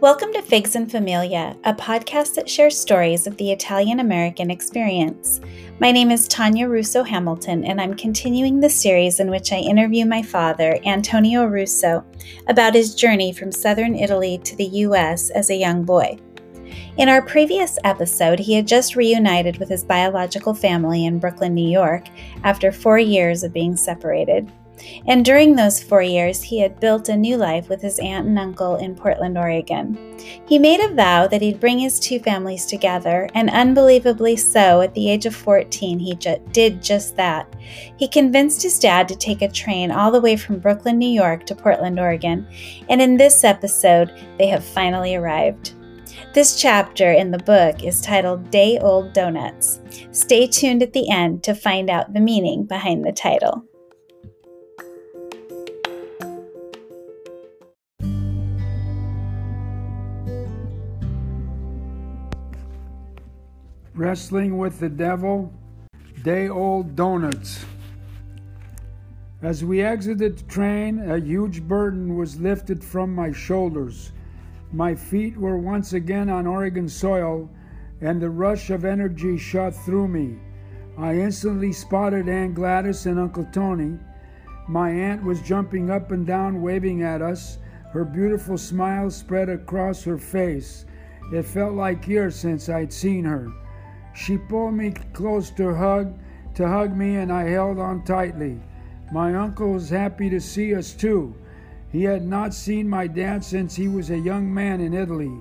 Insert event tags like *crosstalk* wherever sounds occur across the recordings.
Welcome to Figs and Familia, a podcast that shares stories of the Italian American experience. My name is Tanya Russo Hamilton, and I'm continuing the series in which I interview my father, Antonio Russo, about his journey from southern Italy to the U.S. as a young boy. In our previous episode, he had just reunited with his biological family in Brooklyn, New York, after four years of being separated. And during those four years, he had built a new life with his aunt and uncle in Portland, Oregon. He made a vow that he'd bring his two families together, and unbelievably so, at the age of 14, he ju- did just that. He convinced his dad to take a train all the way from Brooklyn, New York to Portland, Oregon, and in this episode, they have finally arrived. This chapter in the book is titled Day Old Donuts. Stay tuned at the end to find out the meaning behind the title. Wrestling with the Devil, Day Old Donuts. As we exited the train, a huge burden was lifted from my shoulders. My feet were once again on Oregon soil, and the rush of energy shot through me. I instantly spotted Aunt Gladys and Uncle Tony. My aunt was jumping up and down, waving at us. Her beautiful smile spread across her face. It felt like years since I'd seen her. She pulled me close to hug to hug me and I held on tightly. My uncle was happy to see us too. He had not seen my dad since he was a young man in Italy.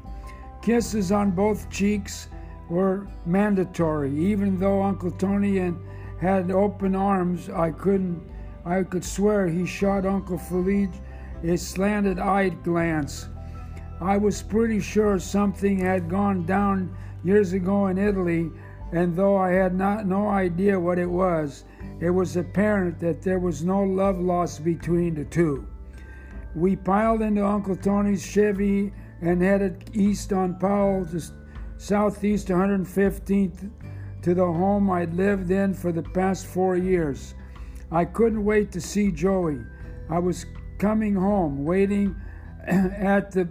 Kisses on both cheeks were mandatory. Even though Uncle Tony had open arms, I couldn't I could swear he shot Uncle Felice a slanted-eyed glance. I was pretty sure something had gone down years ago in Italy, and though I had not no idea what it was, it was apparent that there was no love lost between the two. We piled into Uncle Tony's Chevy and headed east on Powell to southeast 115th to the home I'd lived in for the past four years. I couldn't wait to see Joey. I was coming home, waiting *clears throat* at the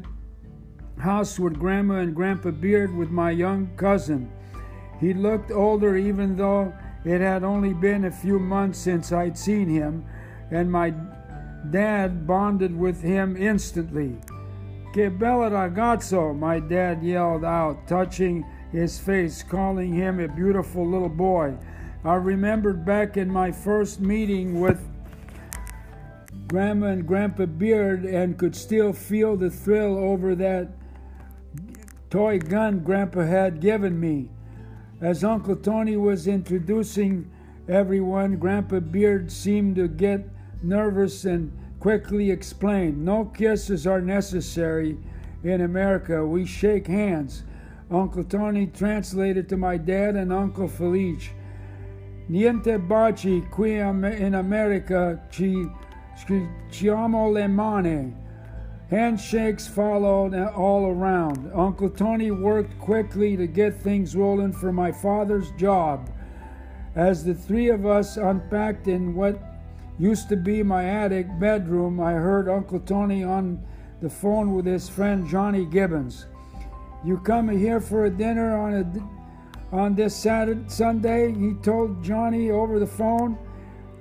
house with Grandma and Grandpa Beard with my young cousin. He looked older even though it had only been a few months since I'd seen him, and my dad bonded with him instantly. Che bella ragazzo, my dad yelled out, touching his face, calling him a beautiful little boy. I remembered back in my first meeting with Grandma and Grandpa Beard and could still feel the thrill over that toy gun Grandpa had given me. As Uncle Tony was introducing everyone, Grandpa Beard seemed to get nervous and quickly explained No kisses are necessary in America. We shake hands. Uncle Tony translated to my dad and Uncle Felice. Niente baci qui in America ci, ci amo le mani. Handshakes followed all around. Uncle Tony worked quickly to get things rolling for my father's job. As the three of us unpacked in what used to be my attic bedroom, I heard Uncle Tony on the phone with his friend Johnny Gibbons. You come here for a dinner on a on this Saturday Sunday, he told Johnny over the phone.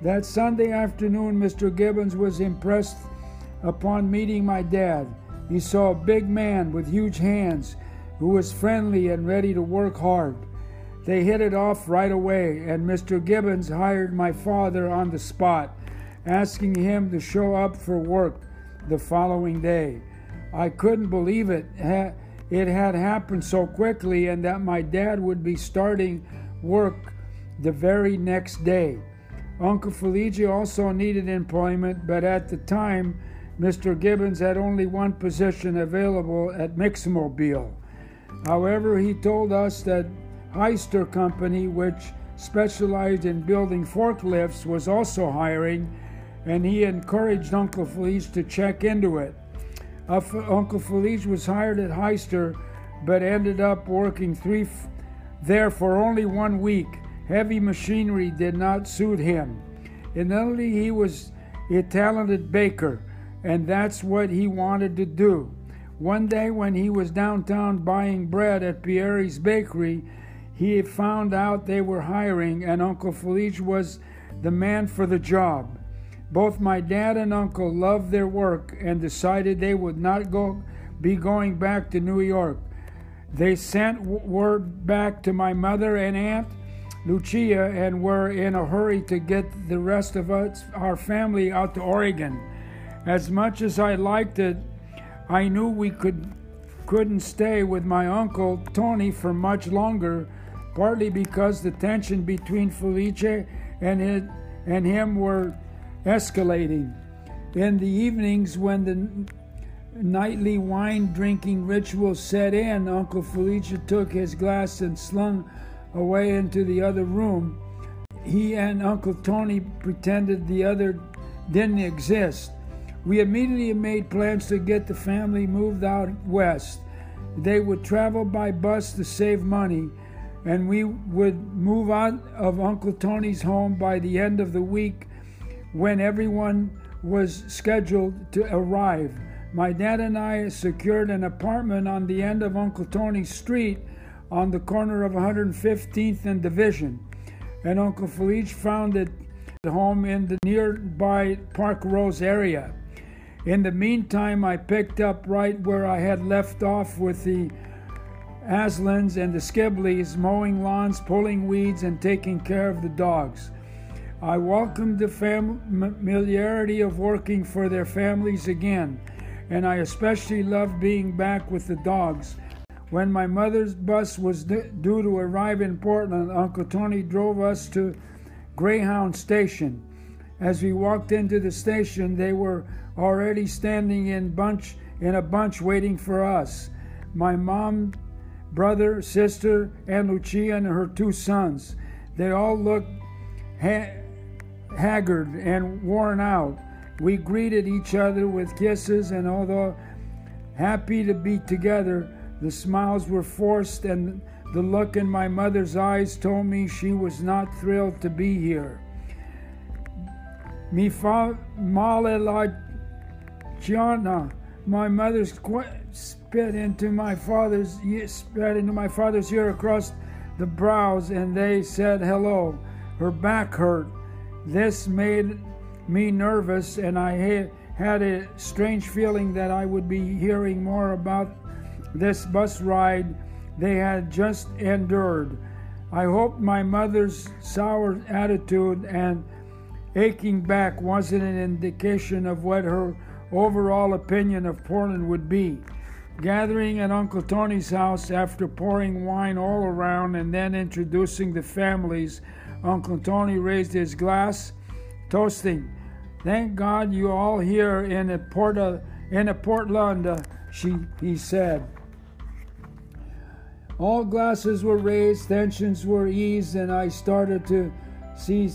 That Sunday afternoon, Mr. Gibbons was impressed upon meeting my dad. He saw a big man with huge hands who was friendly and ready to work hard. They hit it off right away, and Mr. Gibbons hired my father on the spot, asking him to show up for work the following day. I couldn't believe it. It had happened so quickly, and that my dad would be starting work the very next day. Uncle Felice also needed employment, but at the time, Mr. Gibbons had only one position available at Mixmobile. However, he told us that Hyster Company, which specialized in building forklifts, was also hiring, and he encouraged Uncle Felice to check into it. Uncle Felice was hired at Hyster, but ended up working three f- there for only one week. Heavy machinery did not suit him. In Italy, he was a talented baker and that's what he wanted to do. One day, when he was downtown buying bread at Pierre's Bakery, he found out they were hiring, and Uncle Felice was the man for the job. Both my dad and uncle loved their work and decided they would not go be going back to New York. They sent word back to my mother and aunt Lucia and were in a hurry to get the rest of us, our family, out to Oregon. As much as I liked it, I knew we could couldn't stay with my uncle Tony for much longer, partly because the tension between Felice and it, and him were escalating. In the evenings, when the nightly wine drinking ritual set in, Uncle Felice took his glass and slung away into the other room. He and Uncle Tony pretended the other didn't exist. We immediately made plans to get the family moved out west. They would travel by bus to save money, and we would move out of Uncle Tony's home by the end of the week when everyone was scheduled to arrive. My dad and I secured an apartment on the end of Uncle Tony's street on the corner of 115th and Division, and Uncle Felice found it home in the nearby Parkrose area. In the meantime, I picked up right where I had left off with the Aslins and the Skibleys, mowing lawns, pulling weeds, and taking care of the dogs. I welcomed the familiarity of working for their families again, and I especially loved being back with the dogs when my mother's bus was due to arrive in Portland, Uncle Tony drove us to Greyhound Station. As we walked into the station, they were already standing in bunch in a bunch waiting for us. My mom, brother, sister, and Lucia and her two sons. They all looked ha- haggard and worn out. We greeted each other with kisses, and although happy to be together, the smiles were forced, and the look in my mother's eyes told me she was not thrilled to be here. Mi fa male la gianna. My mother spit into my father's spit into my father's ear across the brows, and they said hello. Her back hurt. This made me nervous, and I had a strange feeling that I would be hearing more about this bus ride they had just endured. I hope my mother's sour attitude and aching back wasn't an indication of what her overall opinion of Portland would be. Gathering at Uncle Tony's house after pouring wine all around and then introducing the families, Uncle Tony raised his glass, toasting, Thank God you all here in a Porta in a Portland, she he said. All glasses were raised, tensions were eased, and I started to see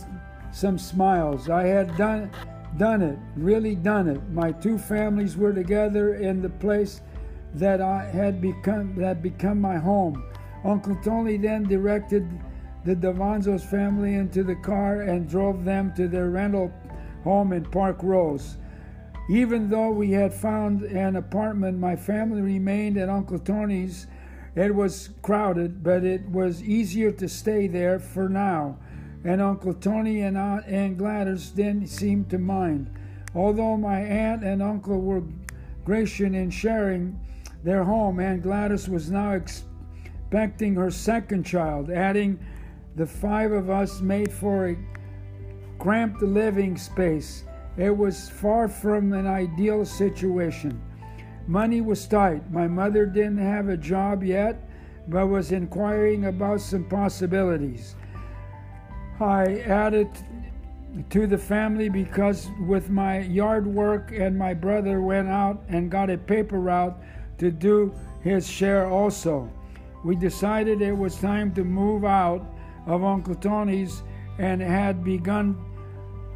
some smiles. I had done done it, really done it. My two families were together in the place that I had become that become my home. Uncle Tony then directed the Davanzos family into the car and drove them to their rental home in Parkrose. Even though we had found an apartment, my family remained at Uncle Tony's it was crowded, but it was easier to stay there for now, and Uncle Tony and Aunt Aunt Gladys didn't seem to mind. Although my aunt and uncle were gracious in sharing their home, Aunt Gladys was now expecting her second child, adding the five of us made for a cramped living space. It was far from an ideal situation. Money was tight. My mother didn't have a job yet, but was inquiring about some possibilities. I added to the family because with my yard work and my brother went out and got a paper route to do his share also. We decided it was time to move out of Uncle Tony's and had begun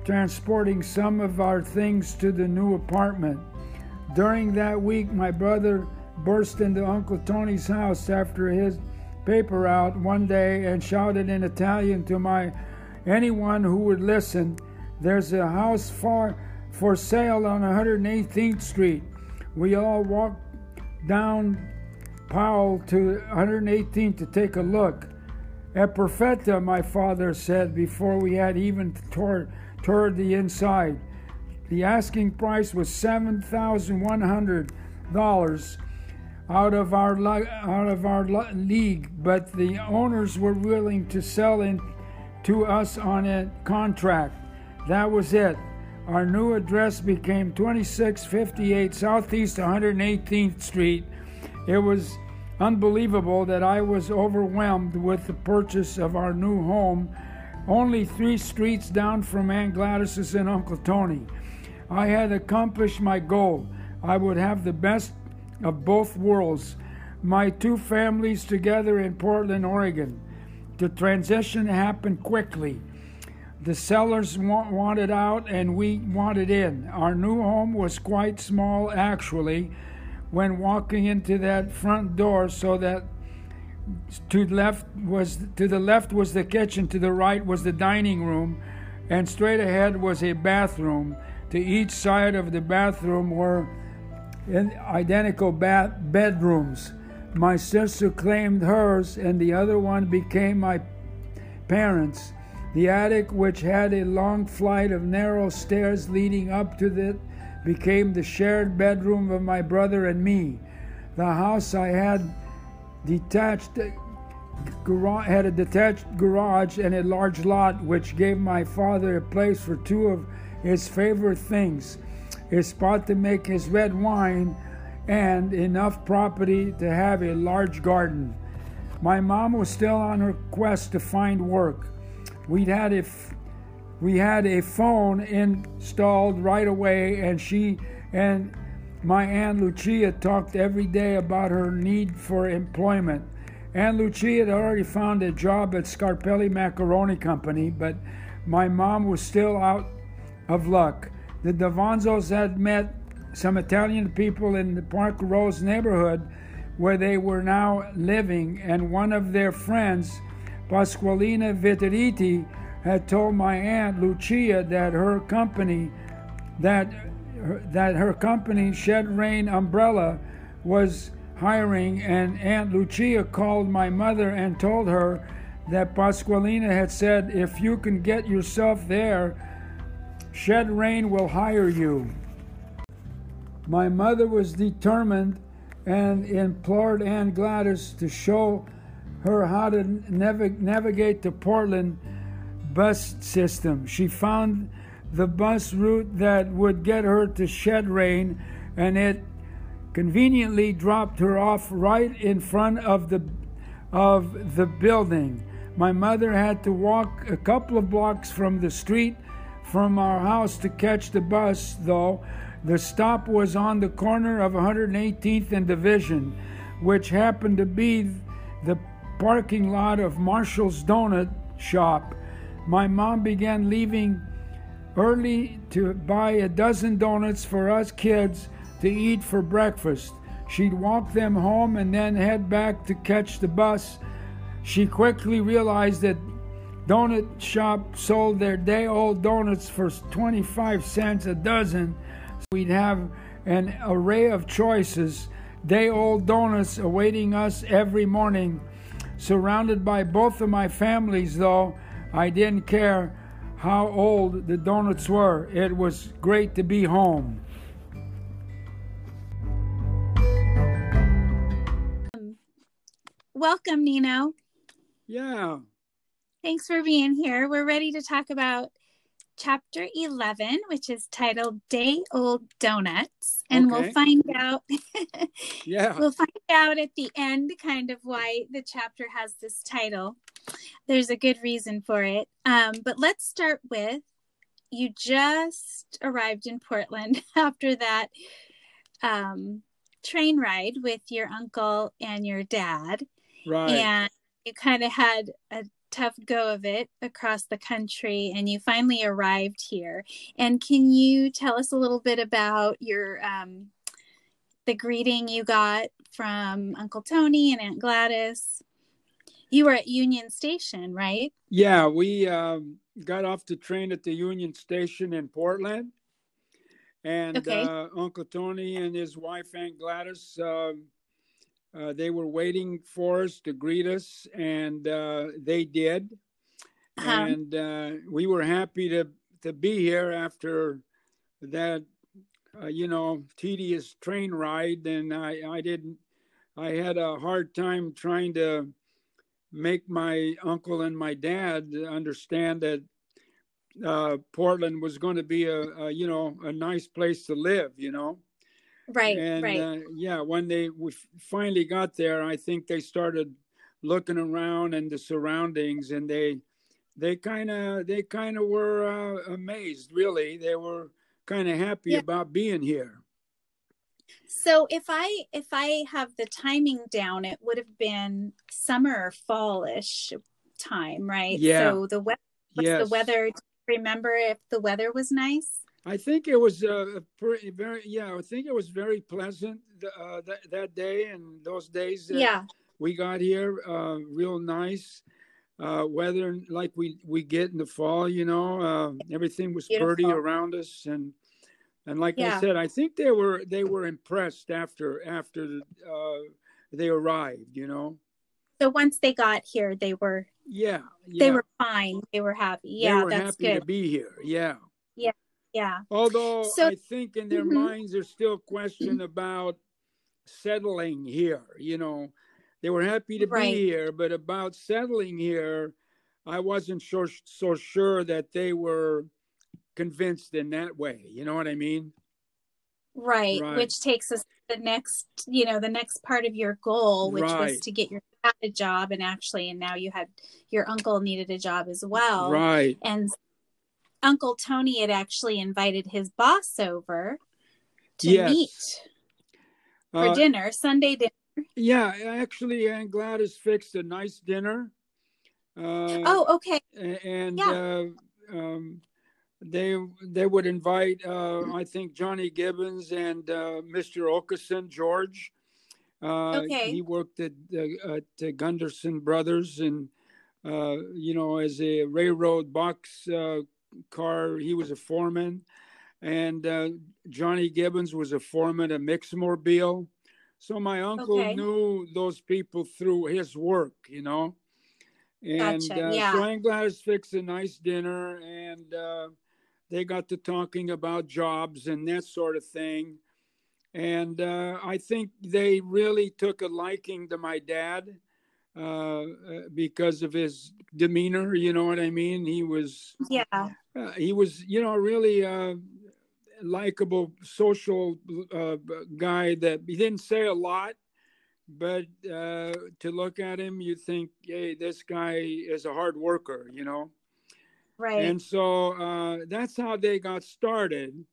transporting some of our things to the new apartment. During that week, my brother burst into Uncle Tony's house after his paper route one day and shouted in Italian to my anyone who would listen, "There's a house for for sale on 118th Street." We all walked down Powell to 118 to take a look. At Perfetta, my father said before we had even toured, toured the inside. The asking price was $7,100 out of our out of our league, but the owners were willing to sell in to us on a contract. That was it. Our new address became 2658 Southeast 118th Street. It was unbelievable that I was overwhelmed with the purchase of our new home, only three streets down from Aunt Gladys's and Uncle Tony. I had accomplished my goal. I would have the best of both worlds, my two families together in Portland, Oregon. The transition happened quickly. The sellers wanted out and we wanted in. Our new home was quite small, actually, when walking into that front door, so that to left was to the left was the kitchen, to the right was the dining room, and straight ahead was a bathroom. To each side of the bathroom were identical bath bedrooms. My sister claimed hers, and the other one became my parents'. The attic, which had a long flight of narrow stairs leading up to it, became the shared bedroom of my brother and me. The house I had detached had a detached garage and a large lot, which gave my father a place for two of his favorite things a spot to make his red wine and enough property to have a large garden. My mom was still on her quest to find work. We'd had a we had a phone installed right away and she and my aunt Lucia talked every day about her need for employment. Aunt Lucia had already found a job at Scarpelli Macaroni Company, but my mom was still out of luck. The Davanzos had met some Italian people in the Parkrose neighborhood where they were now living, and one of their friends, Pasqualina Viteriti, had told my aunt Lucia that her company, that that her company Shedrain Umbrella was hiring, and Aunt Lucia called my mother and told her that Pasqualina had said, "If you can get yourself there, Shedrain will hire you." My mother was determined and implored Aunt Gladys to show her how to nav- navigate the Portland bus system. She found the bus route that would get her to Shedrain, and it conveniently dropped her off right in front of the of the building. My mother had to walk a couple of blocks from the street from our house to catch the bus, though the stop was on the corner of 118th and Division, which happened to be the parking lot of Marshall's Donut Shop. My mom began leaving early to buy a dozen donuts for us kids to eat for breakfast. She'd walk them home and then head back to catch the bus. She quickly realized that donut shop sold their day old donuts for 25 cents a dozen We'd have an array of choices, day old donuts awaiting us every morning. Surrounded by both of my families, though, I didn't care how old the donuts were. It was great to be home. Welcome, Nino. Yeah. Thanks for being here. We're ready to talk about chapter 11, which is titled Day Old Donuts. And okay. we'll find out. *laughs* yeah. We'll find out at the end kind of why the chapter has this title. There's a good reason for it. Um, but let's start with you just arrived in Portland *laughs* after that um, train ride with your uncle and your dad. Right. And you kind of had a tough go of it across the country and you finally arrived here and can you tell us a little bit about your um, the greeting you got from uncle tony and aunt gladys you were at union station right yeah we um, got off the train at the union station in portland and Okay. uh, Uncle Tony and his wife Aunt Gladys. Uh, uh, they were waiting for us to greet us, and uh, they did. Uh-huh. And uh, we were happy to to be here after that, uh, you know, tedious train ride. And I I didn't. I had a hard time trying to make my uncle and my dad understand that uh, Portland was going to be a, a you know a nice place to live. You know. Right, And right. uh, yeah, when they we finally got there, I think they started looking around and the surroundings, and they they kind of they kind of were uh, amazed. Really, they were kind of happy Yeah. about being here. So if I if I have the timing down, it would have been summer or fallish time, right? Yeah. So the weather what's yes, the weather? Remember if the weather was nice? I think it was uh, a pretty very yeah. I think it was very pleasant uh, that that day and those days. That Yeah. we got here uh, real nice uh, weather like we we get in the fall you know uh, everything was pretty around us and and like Yeah. i said i think they were they were impressed after after uh, they arrived you know So once they got here, they were yeah, yeah. they were fine. They were happy. They Yeah, were that's happy good. to be here yeah Yeah. Although So- i think in their Mhm. minds there's still question about settling here you know they were happy to Right. be here but about settling here i wasn't so so sure that they were convinced in that way you know what i mean Right, Right. which takes us to the next, you know, the next part of your goal, which was to get your dad a job, and actually, and now you had your uncle needed a job as well, right and Uncle Tony had actually invited his boss over to Yes. meet for Uh, dinner, Sunday dinner. yeah actually aunt gladys fixed a nice dinner uh, Oh, okay, and Yeah. uh, um, they they would invite uh, I think Johnny Gibbons and uh, Mr. Okeson George. Uh, Okay. He worked at the at Gunderson Brothers and uh, you know as a railroad box uh, car. He was a foreman, and uh, Johnny Gibbons was a foreman at Mixmobile. So my uncle Okay. knew those people through his work, you know. And Gotcha, uh, yeah. so Aunt Gladys fixed a nice dinner, and uh, they got to talking about jobs and that sort of thing. And uh, I think they really took a liking to my dad uh, uh, because of his demeanor. You know what I mean? He was yeah, uh, he was you know really uh, likable social uh, guy that he didn't say a lot but uh, to look at him you think hey this guy is a hard worker you know? Right, and so uh, that's how they got started.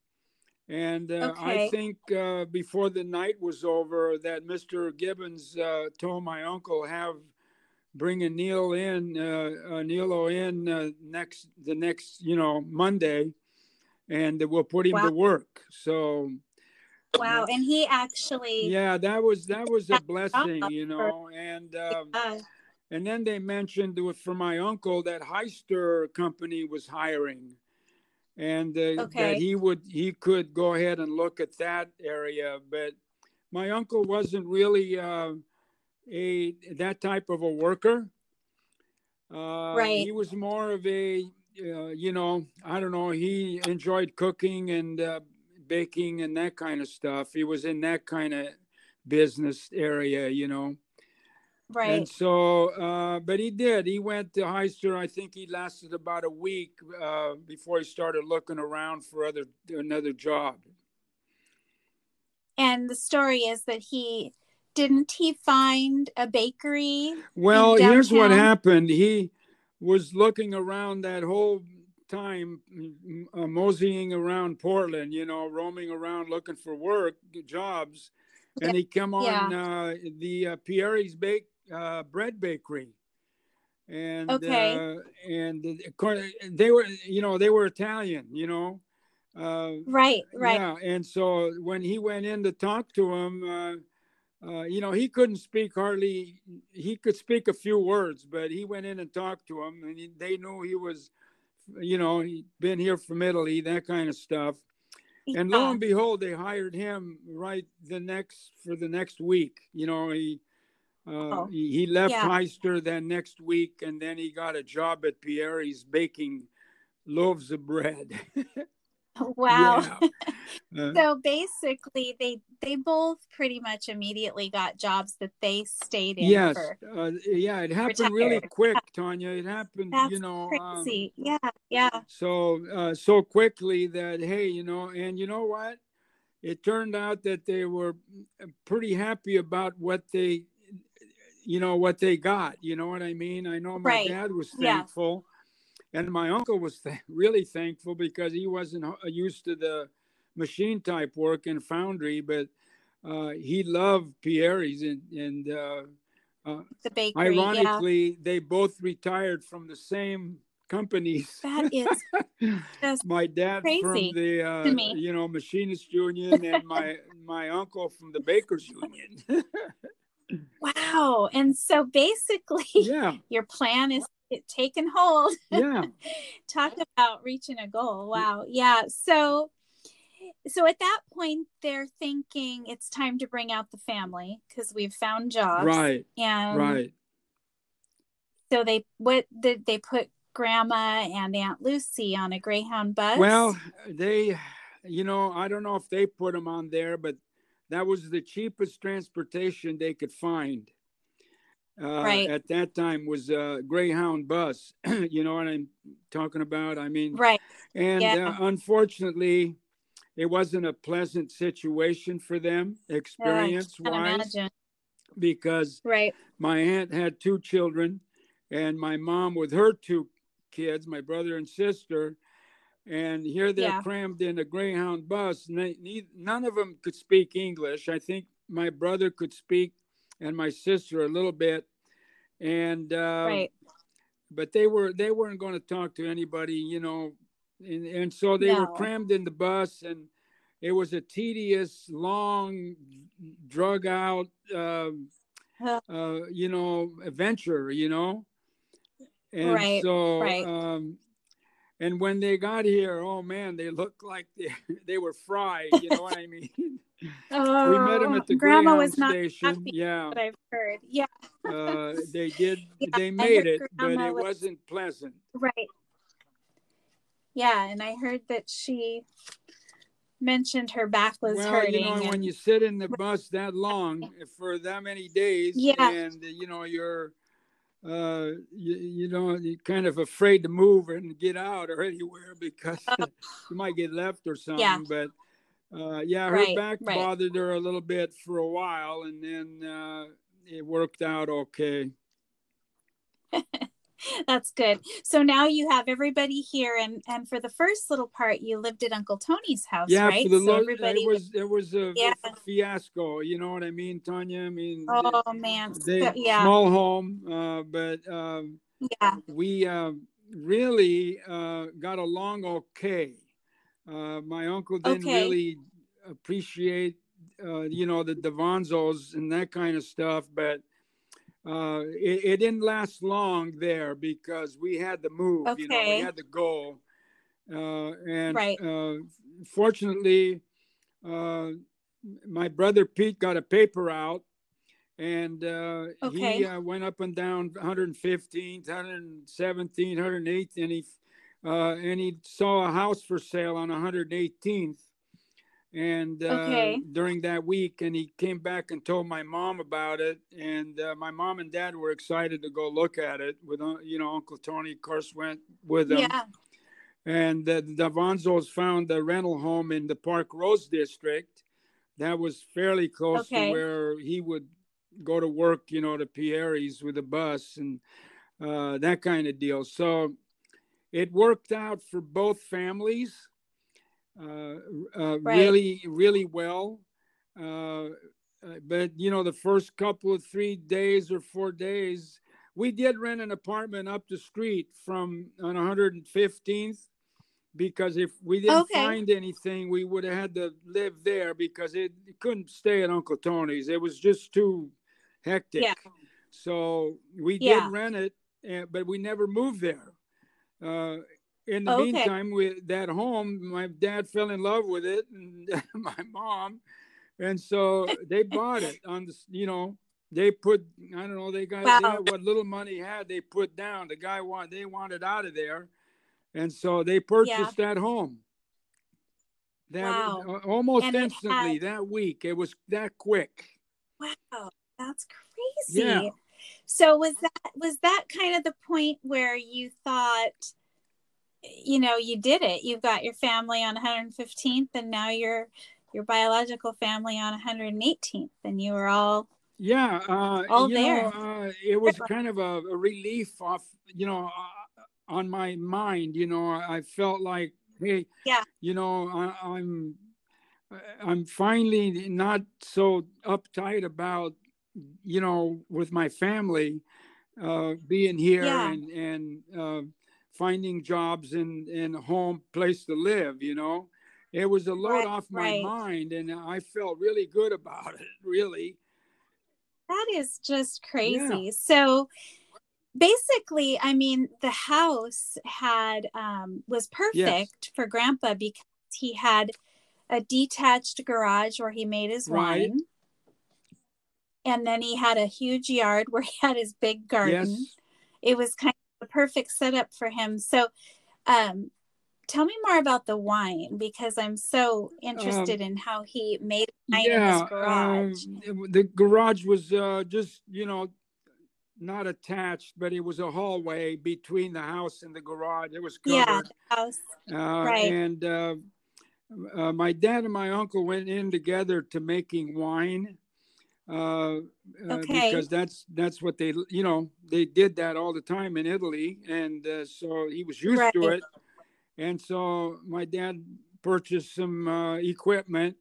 And uh, i think uh, before the night was over that mr gibbons uh, told my uncle have bring a neil in uh, uh, in uh, next the next you know monday and we'll put him Wow. to work so wow, and he actually, yeah that was that was a blessing you know and um, uh, and then they mentioned for my uncle that Hyster company was hiring, and uh, Okay. that he would he could go ahead and look at that area. But my uncle wasn't really uh, a that type of a worker. Uh, Right. He was more of a uh, you know I don't know. He enjoyed cooking and uh, baking and that kind of stuff. He was in that kind of business area, you know. right, And so, uh, but he did. He went to Hyster. I think he lasted about a week uh, before he started looking around for other another job. and the story is that he didn't he find a bakery Well, here's what happened. He was looking around that whole time, uh, moseying around Portland. You know, roaming around looking for work, jobs, and he come on uh, the uh, Pierre's Bake uh, Bread Bakery. And Okay. uh, and of course, they were, you know, they were Italian, you know. Uh, right right Yeah, and so when he went in to talk to him, uh, you know, he couldn't speak hardly. He could speak a few words, but he went in and talked to him, and he, they knew he was, you know, he'd been here from Italy, that kind of stuff. and lo and behold, they hired him right the next for the next week. You know, he uh, Oh, he, he left yeah. Hyster then next week, and then he got a job at Pierre's baking loaves of bread. *laughs* *laughs* Wow. *laughs* Yeah. Uh, So basically, they they both pretty much immediately got jobs that they stayed in yes, for. uh, yeah, it happened really quick, Tanya. It happened, That's you know. um, crazy. yeah, yeah. so uh, so quickly that hey you know and you know what it turned out that they were pretty happy about what they you know what they got you know what i mean i know my Right. dad was Yeah. And my uncle was th- *laughs* really thankful because he wasn't uh, used to the machine type work in foundry but uh, he loved pierre's and, and uh, uh, The bakery. Yeah. ironically they both retired from the same companies That *laughs* is just my dad crazy from the uh, you know machinist union and my *laughs* my uncle from the bakers union wow. And so basically, yeah your plan is it taken hold. yeah *laughs* Talk about reaching a goal. Wow. Yeah. So so at that point they're thinking it's time to bring out the family because we've found jobs. right And right so they what did they put grandma and Aunt Lucy on a Greyhound bus? well they you know i don't know if they put them on there but that was the cheapest transportation they could find uh, Right. at that time was a greyhound bus *clears throat* you know what i'm talking about i mean right. And Yeah. uh, unfortunately, it wasn't a pleasant situation for them, experience Can't wise, because Right. my aunt had two children, and my mom with her two kids, my brother and sister. And here they're Yeah. crammed in a Greyhound bus. they- None of them could speak English. I think my brother could speak, and my sister a little bit. And uh, right. but they were they weren't going to talk to anybody you know and, and so they were crammed in the bus and it was a tedious long drug out Huh. uh, you know adventure you know and Right, so right. um and when they got here oh man they looked like they, *laughs* they were fried you know what i mean Oh, *laughs* we met them at the grandma Greyhound was not station happy. yeah what I've heard. Yeah. uh, they *laughs* did Yeah, they made it but it was- wasn't pleasant Right. Yeah, and I heard that she mentioned her back was well, hurting. you know, when you sit in the bus that long for that many days, Yeah. and you know you're, uh, you, you know, you're kind of afraid to move and get out or *laughs* anywhere because *laughs* you might get left or something. Yeah. But uh, yeah, her Right, back right. bothered her a little bit for a while, and then uh, it worked out okay. *laughs* *laughs* That's good. So now you have everybody here, and and for the first little part, you lived at Uncle Tony's house, yeah, right? for the so lo- everybody it was it was a, Yeah. fiasco. You know what I mean, Tanya? I mean, Oh man, they, So- yeah, small home, uh, but. Um, yeah, we uh, really uh, got along okay. Uh, my uncle didn't Okay. really appreciate, uh, you know, the Davanzos and that kind of stuff, but uh, it, it didn't last long there because we had to move. You know, we had the goal, uh, and Right. uh, fortunately, uh, my brother Pete got a paper out and uh, Okay. he uh, went up and down 115th, 117th, 108th, and he uh, and he saw a house for sale on 118th, and uh, Okay. during that week, and he came back and told my mom about it, and uh, my mom and dad were excited to go look at it. With uh, you know, Uncle Tony, of course, went with them yeah. and the, the Davanzos found a rental home in the Parkrose district that was fairly close Okay. to where he would go to work, you know, to Pierre's with a bus and uh, that kind of deal. So it worked out for both families uh, uh, Right. really, really well. Uh, uh, but you know, the first couple of three days or four days, we did rent an apartment up the street from on 115th because if we didn't Okay. find anything, we would have had to live there because it, it couldn't stay at Uncle Tony's. It was just too hectic. Yeah. So we Yeah. did rent it, eh, but we never moved there. Uh, in the oh, Okay. meantime, with that home, my dad fell in love with it, and *laughs* my mom, and so they bought it on the, you know, they put, I don't know, they got Wow. had what little money had, they put down. The guy want, they wanted out of there, and so they purchased that home. That Wow. almost And instantly had- that week. It was that quick. Wow, that's crazy. Yeah. So was that was that kind of the point where you thought you know, you did it. You've got your family on 115th and now you're your biological family on 118th and you were all Yeah, uh, All there. know, uh, it was kind of a, a relief off, you know, uh, on my mind. You know, I felt like, hey, Yeah. you know, I, I'm, I'm finally not so uptight about, you know, with my family, uh, being here Yeah. and and uh, finding jobs and and home place to live. You know, it was a load Right, off my right. mind, and I felt really good about it. *laughs* Really. That is just crazy. So basically, I mean, the house had um was perfect for grandpa because he had a detached garage where he made his Right. wine. And then he had a huge yard *laughs* where he had his big garden. Yes. It was kind a perfect setup for him. So um tell me more about the wine because I'm so interested in how he made wine in his garage. um, the garage was uh, just you know not attached, but it was a hallway between the house and the garage. It was yeah, covered, the house. uh, right. and uh, uh, my dad and my uncle went in together to making wine. Uh, uh, Okay. because that's that's what they you know they did that all the time in Italy, and uh, so he was used to it. And so my dad purchased some uh, equipment,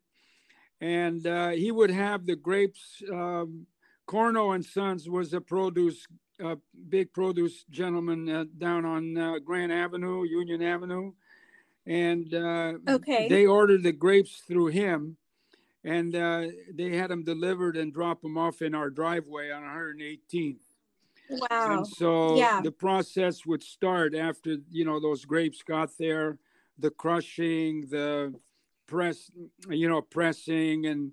and uh, he would have the grapes. Um, Corno and Sons was a produce, big produce gentleman uh, down on uh, Grand Avenue, Union Avenue, and uh, Okay. they ordered the grapes through him, and uh, they had them delivered and drop them off in our driveway on 118th. Wow. And so Yeah. the process would start after you know those grapes got there, the crushing, the press, you know, pressing and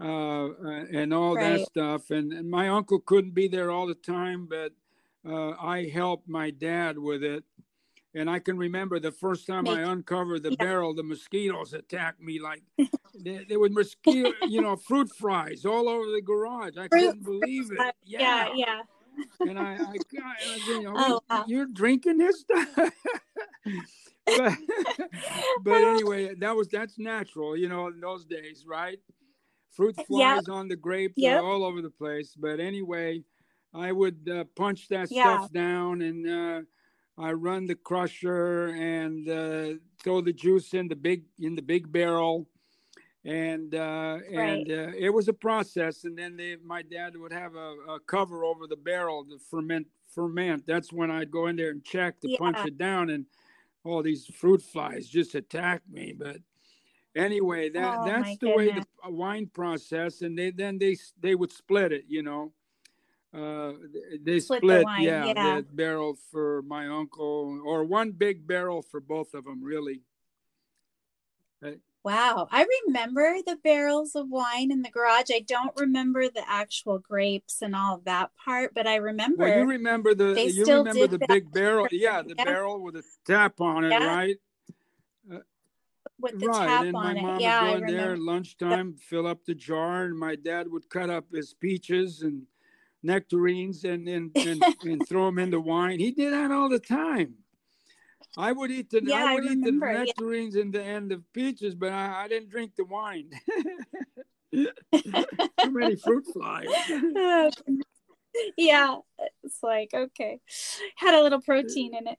uh, and all that stuff. And, and my uncle couldn't be there all the time, but uh, I helped my dad with it. And I can remember the first time I uncovered the yeah. barrel, the mosquitoes attacked me like *laughs* there, there were mosquito, you know, fruit flies all over the garage. I Fruit couldn't believe it. flies. Yeah, yeah. And I, I, I, I you know, Oh, wow. you're drinking this stuff. *laughs* but, *laughs* but anyway, that was that's natural, you know, in those days, right? Fruit flies on the grapes uh, Yep. all over the place. But anyway, I would uh, punch that Yeah. stuff down and uh, I run the crusher and uh, throw the juice in the big in the big barrel. And uh, and uh, it was a process, and then they, my dad would have a, a cover over the barrel to ferment. Ferment. That's when I'd go in there and check to punch it down, and all these fruit flies just attacked me. But anyway, that Oh, that's the way the wine process, and they then they they would split it. You know, uh, they Split the split, wine, yeah, yeah. the barrel for my uncle, or one big barrel for both of them, really. Wow. I remember the barrels of wine in the garage. I don't remember the actual grapes and all of that part, but I remember Well, you remember the they you still remember did the big barrel, *laughs* yeah, the Yeah. barrel with a tap on it, Yeah. right? with the right, tap and my on it. mom Yeah, would go in there remember. lunchtime, fill up the jar, and my dad would cut up his peaches and nectarines and and *laughs* and, and throw them in the wine. He did that all the time. I would eat the Yeah, I I would eat the remember, yeah. nectarines and the and the peaches, but I, I didn't drink the wine. *laughs* Too many *laughs* fruit flies. Yeah, it's like okay, had a little protein in it.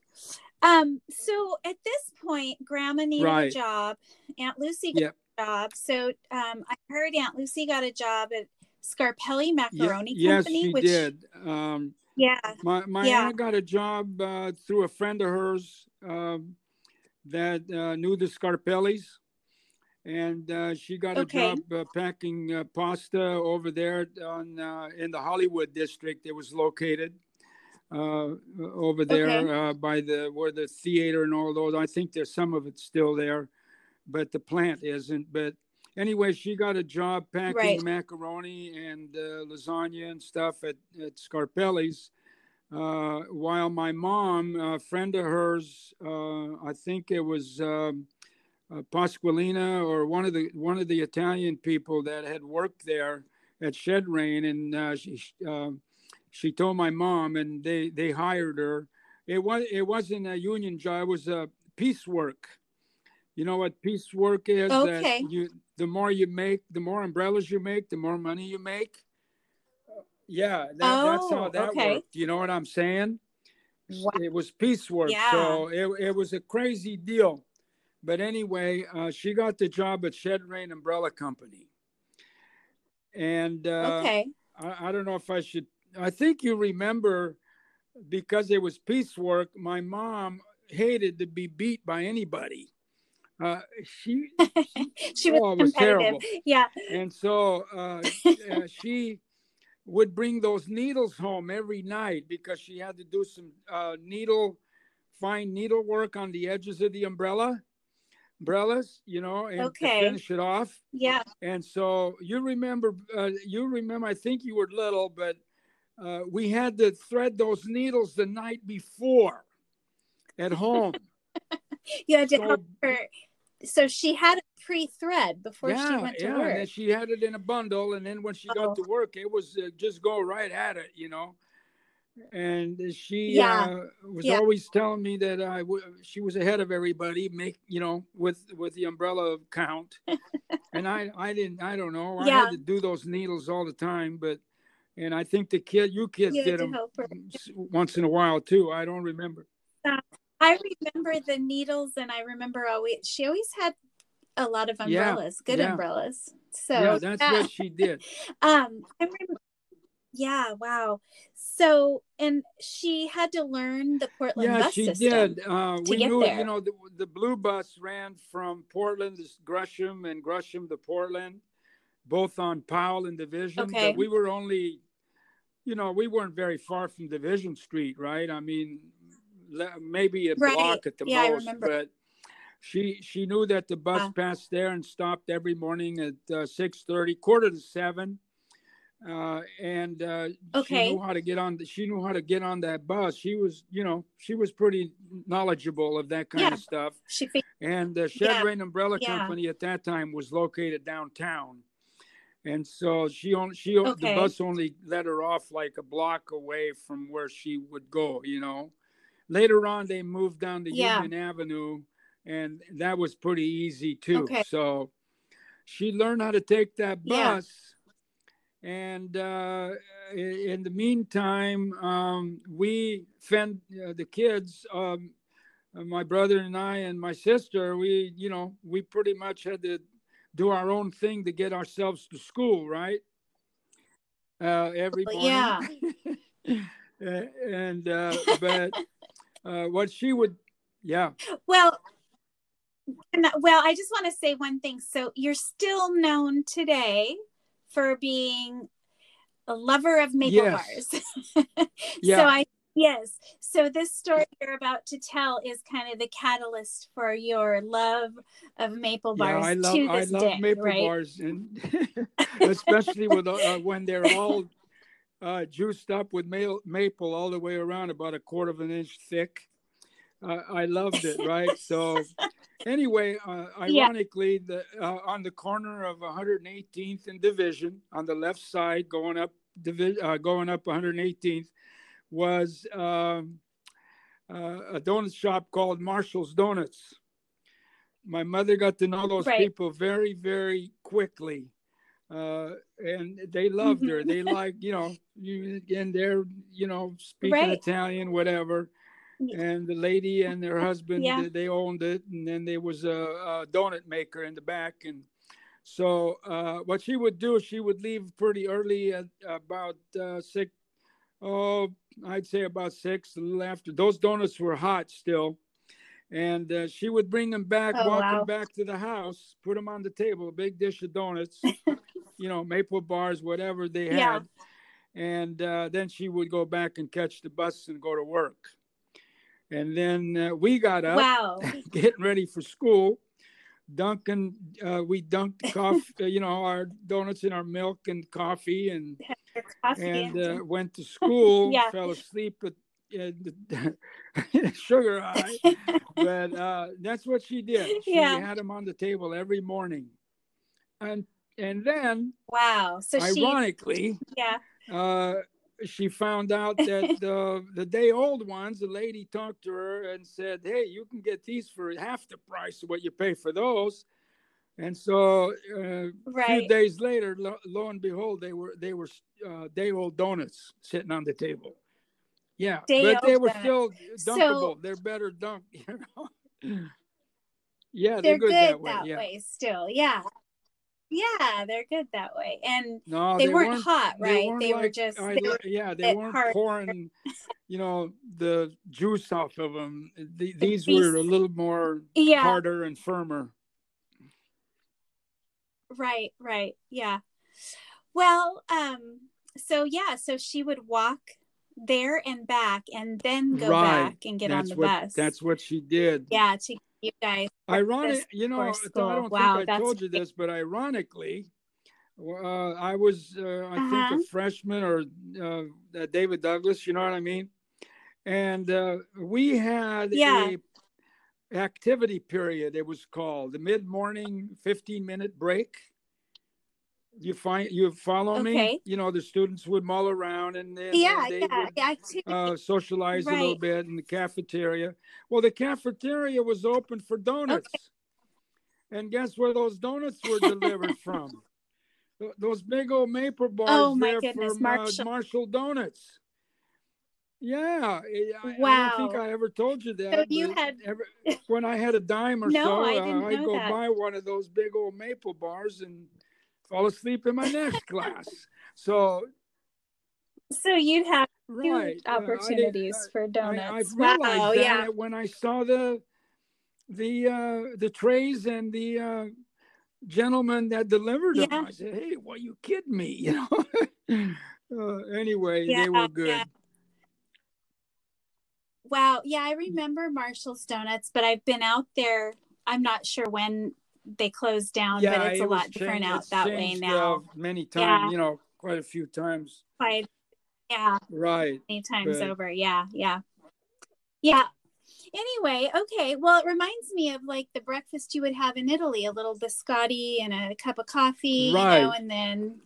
Um, so at this point, Grandma needed Right. a job. Aunt Lucy got Yep. a job. So um, I heard Aunt Lucy got a job at Scarpelli Macaroni yes, Company. she which, did. Um, Yeah, My my Yeah. aunt got a job uh, through a friend of hers um, that uh, knew the Scarpellis, and uh, she got Okay. a job uh, packing uh, pasta over there on uh, in the Hollywood district. It was located. uh, over there Okay. uh, by the where the theater and all those. I think there's some of it still there, but the plant isn't. But anyway, she got a job packing Right. macaroni and uh, lasagna and stuff at, at Scarpelli's. Uh, while my mom, a friend of hers, uh, I think it was um, uh, Pasqualina or one of the one of the Italian people that had worked there at Shedrain, and uh, she um she told my mom, and they they hired her. It was it wasn't a union job; it was a piecework. You know what piecework is? Okay. That you the more you make, the more umbrellas you make, the more money you make. Yeah, that, that's how Oh, that okay. worked. You know what I'm saying? Wow. It was piecework, Yeah. so it, it was a crazy deal. But anyway, uh, she got the job at Shedrain Umbrella Company, and uh, okay. I, I don't know if I should. I think you remember because it was piecework. My mom hated to be beat by anybody. Uh, she *laughs* she was oh, was terrible. Yeah. and so uh, uh, she would bring those needles home every night because she had to do some uh, needle, fine needlework on the edges of the umbrella, umbrellas, you know, and Okay. finish it off. Yeah. And so you remember, uh, you remember, I think you were little, but uh, we had to thread those needles the night before at home. *laughs* You had to So- help her. So she had a pre-thread before she went to yeah. work. And she had it in a bundle, and then when she Oh. got to work, it was uh, just go right at it, you know. And she Yeah, uh, was yeah. always telling me that I w- she was ahead of everybody, make you know, with with the umbrella count. and I I didn't I don't know I had to do those needles all the time, but and I think the kid you kids You did them once in a while too. I don't remember. I remember the needles, and I remember always she always had a lot of Yeah, umbrellas, good yeah. umbrellas. So yeah, that's yeah. what she *laughs* did. Um, I remember. Yeah, wow. So, and she had to learn the Portland yeah, bus she did. Uh, to we get knew, there. you know, the, the blue bus ran from Portland to Gresham and Gresham to Portland, both on Powell and Division. Okay. But we were only, you know, we weren't very far from Division Street, right? I mean, maybe a Right. block at the Yeah, most. But she she knew that the bus Wow. passed there and stopped every morning at uh, six thirty, quarter to seven. Uh, and uh, Okay. she knew how to get on. The, she knew how to get on that bus. She was, you know, she was pretty knowledgeable of that kind Yeah. of stuff. She And the Shed Yeah, Rain Umbrella yeah. Company at that time was located downtown, and so she only she Okay. the bus only let her off like a block away from where she would go. You know, later on they moved down to Yeah. Union Avenue, and that was pretty easy too. Okay. So she learned how to take that Yeah. bus. And uh, in the meantime, um, we fend uh, the kids. Um, my brother and I and my sister, we, you know, we pretty much had to do our own thing to get ourselves to school, right? Uh, every morning. yeah. *laughs* And uh, but *laughs* uh, what she would, yeah, Well, well, I just want to say one thing. So you're still known today for being a lover of maple Yes. bars. *laughs* Yeah. So I yes. So this story you're about to tell is kind of the catalyst for your love of maple bars. yeah. I love I love day, maple right? bars, and *laughs* especially with uh, when they're *laughs* all uh, juiced up with maple all the way around, about a quarter of an inch thick. Uh, I loved it, right? So, *laughs* anyway, uh, Yeah. ironically, the uh, on the corner of 118th and Division, on the left side, going up divi- uh, going up 118th, was um, uh, a donut shop called Marshall's Donuts. My mother got to know those Right. people very, very quickly. Uh, and they loved her. They like, you know, you and they're, you know, speaking Right. Italian, whatever and the lady and her husband Yeah. they- they owned it and then there was a, a donut maker in the back and so uh, what she would do she would leave pretty early at about uh, six oh i'd say about six a little after those donuts were hot still and uh, she would bring them back Oh, walk wow. them back to the house put them on the table a big dish of donuts *laughs* you know maple bars whatever they Yeah. had and uh, then she would go back and catch the bus and go to work. And then uh, we got up, Wow. *laughs* getting ready for school. Dunking, uh, we dunked coffee, *laughs* you know, our donuts in our milk and coffee, and coffee and and- uh, went to school. Yeah. Fell asleep at the *laughs* sugar high, *laughs* but uh, that's what she did. She Yeah. had them on the table every morning, and and then wow. So she, ironically, yeah. uh, she found out that *laughs* the the day old ones, the lady talked to her and said, "Hey, you can get these for half the price of what you pay for those." And so, uh, a few days later, lo, lo and behold, they were they were uh, day old donuts sitting on the table. Yeah, Day but they were still So- dunkable. They're better dunked. *laughs* You know? yeah, They're, good, that, way. yeah. way still. Yeah. Yeah, they're good that way. And No, they, weren't, hot, right? weren't They, were like- just I they were yeah, they weren't pouring, you know, the juice off of them. The, these piece- were a little more yeah, harder and firmer. right, right. Yeah. Well, um so yeah, so she would walk there and back and then go Right. back and get that's on the what bus. that's what she did. yeah, to you guys. Ironic, you know, I don't Wow, think I told you this, but ironically, uh, I was, uh, I Uh-huh. think, a freshman or uh, uh, David Douglas. You know what I mean? And uh, we had Yeah. a activity period. It was called the mid morning fifteen minute break. You find you follow me? You know the students would mull around and then Yeah, they yeah, would yeah. uh, socialize a little bit in the cafeteria. Well, the cafeteria was open for donuts. And guess where those donuts were delivered *laughs* from? Those big old maple bars Oh, my there goodness, from Marshall. Uh, Marshall Donuts. Yeah, I- I, I don't think I ever told you that. So you had- ever, when I had a dime or *laughs* No, so, i uh, I'd go that. buy one of those big old maple bars and fall asleep in my next *laughs* class. So, so you'd have right, uh, I opportunities for donuts. I've wow, that yeah. when I saw the the uh, the trays and the uh, gentleman that delivered them. Yeah. I said, "Hey, what you kidding me?" *laughs* You know. uh, anyway, Yeah, they were good. yeah. Wow. Yeah, I remember Marshall's Donuts, but I've been out there. I'm not sure when they closed down, but it's it a lot different out that way now. many Yeah. times, you know, quite a few times. Quite, yeah, Right. many times But- over. Yeah, yeah, yeah. Anyway, okay. Well, it reminds me of like the breakfast you would have in Italy: a little biscotti and a cup of coffee, you know, Right. and then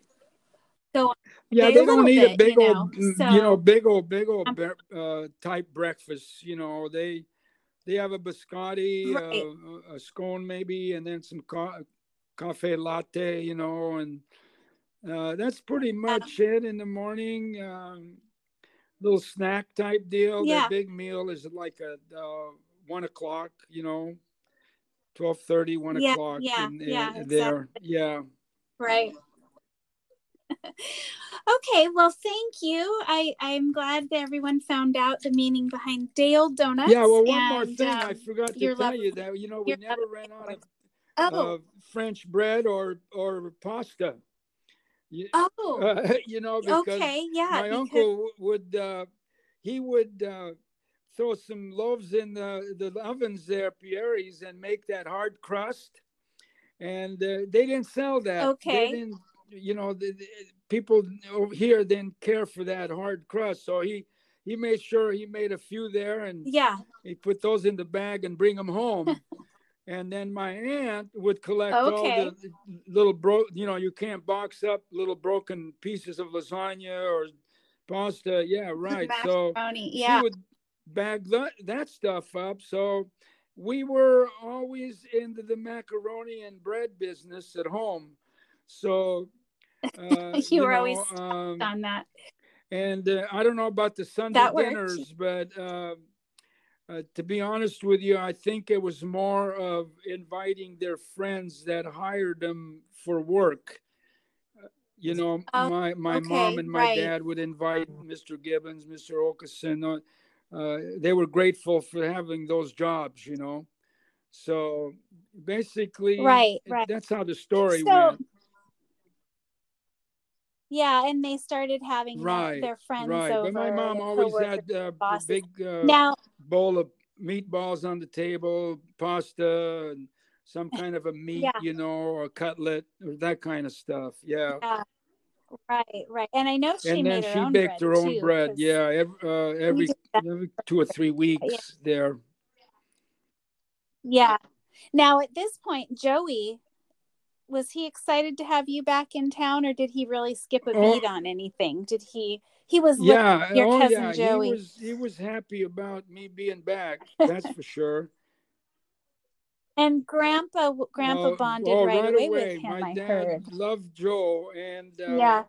go on. Yeah, they don't need a big you old, know, mm, you know, big old, big old Um, uh, type breakfast. You know, they they have a biscotti, Right. uh, a scone maybe, and then some co- cafe latte. You know, and uh, that's pretty much it in the morning. Um, little snack type deal. Yeah. Their big meal is like a uh, one o'clock. You know, twelve thirty, one Yeah, o'clock. yeah, in, yeah, in there. Yeah. Right. *laughs* okay, well, thank you. I I'm glad that everyone found out the meaning behind day old donuts. Yeah, well, one more and, thing I um, forgot to tell you that you know we never ran out of oh uh, French bread or or pasta. You, oh uh, *laughs* you know because okay yeah my because- uncle would uh, he would uh, throw some loaves in the the ovens there, Pierre's, and make that hard crust. And uh, they didn't sell that. Okay. They didn't, you know, the, the, people over here didn't care for that hard crust, so he he made sure he made a few there and yeah he put those in the bag and bring them home. *laughs* and then my aunt would collect Okay. all the little bro, you know, you can't box up little broken pieces of lasagna or pasta. Yeah, *laughs* right. So macaroni she yeah would bag that, that stuff up. So we were always into the macaroni and bread business at home. So uh, *laughs* You were always um, on that and uh, I don't know about the Sunday That worked. dinners, but uh, uh, to be honest with you, I think it was more of inviting their friends that hired them for work. Uh, You know, Oh, my my mom and my right. dad would invite Mr. Gibbons, Mr. Okeson. Uh, uh, they were grateful for having those jobs, you know. So basically, Right, right. that's how the story So- went. Yeah, and they started having right, their, their friends right. over. But my mom always had uh, a big uh, now bowl of meatballs on the table, pasta, and some *laughs* kind of a meat, Yeah. you know, or cutlet, or that kind of stuff. Yeah. yeah, right, right. And I know she and then made her she own baked bread her own too, bread. Yeah, every, uh, every did that. every two or three weeks there. Yeah. Now at this point, Joey, was he excited to have you back in town, or did he really skip a Oh. beat on anything? Did he? He was. Yeah, your oh cousin yeah, Joey. he was he was happy about me being back. That's for sure. *laughs* and Grandpa, Grandpa Uh, bonded oh, right, away, away. with him. My I dad heard. loved Joe, and uh, yeah.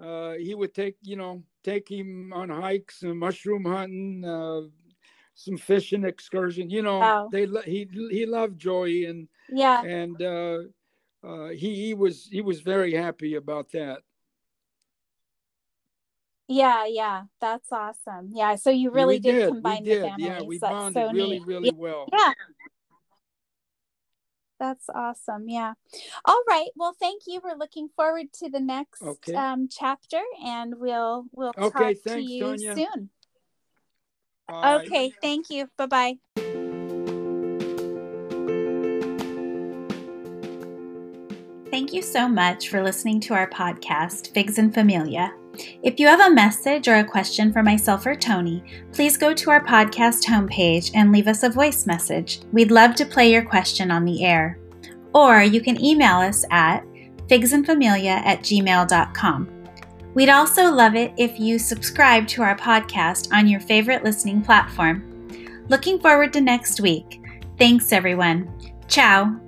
uh, he would take you know take him on hikes and mushroom hunting, uh, some fishing excursion. You know, Wow. they he he loved Joey, and Yeah. and uh, uh, he he was he was very happy about that. Yeah, yeah, that's awesome. Yeah, so you really did, did, combine did. the families. Yeah, we that's bonded so really neat. really yeah. well. yeah. That's awesome. Yeah. All right. Well, thank you. We're looking forward to the next Okay. um, chapter, and we'll we'll Okay, talk to you soon. Okay. Thank you. Bye bye. Thank you so much for listening to our podcast, Figs and Familia. If you have a message or a question for myself or Tony, please go to our podcast homepage and leave us a voice message. We'd love to play your question on the air. Or you can email us at figsandfamilia at gmail.com. We'd also love it if you subscribe to our podcast on your favorite listening platform. Looking forward to next week. Thanks, everyone. Ciao.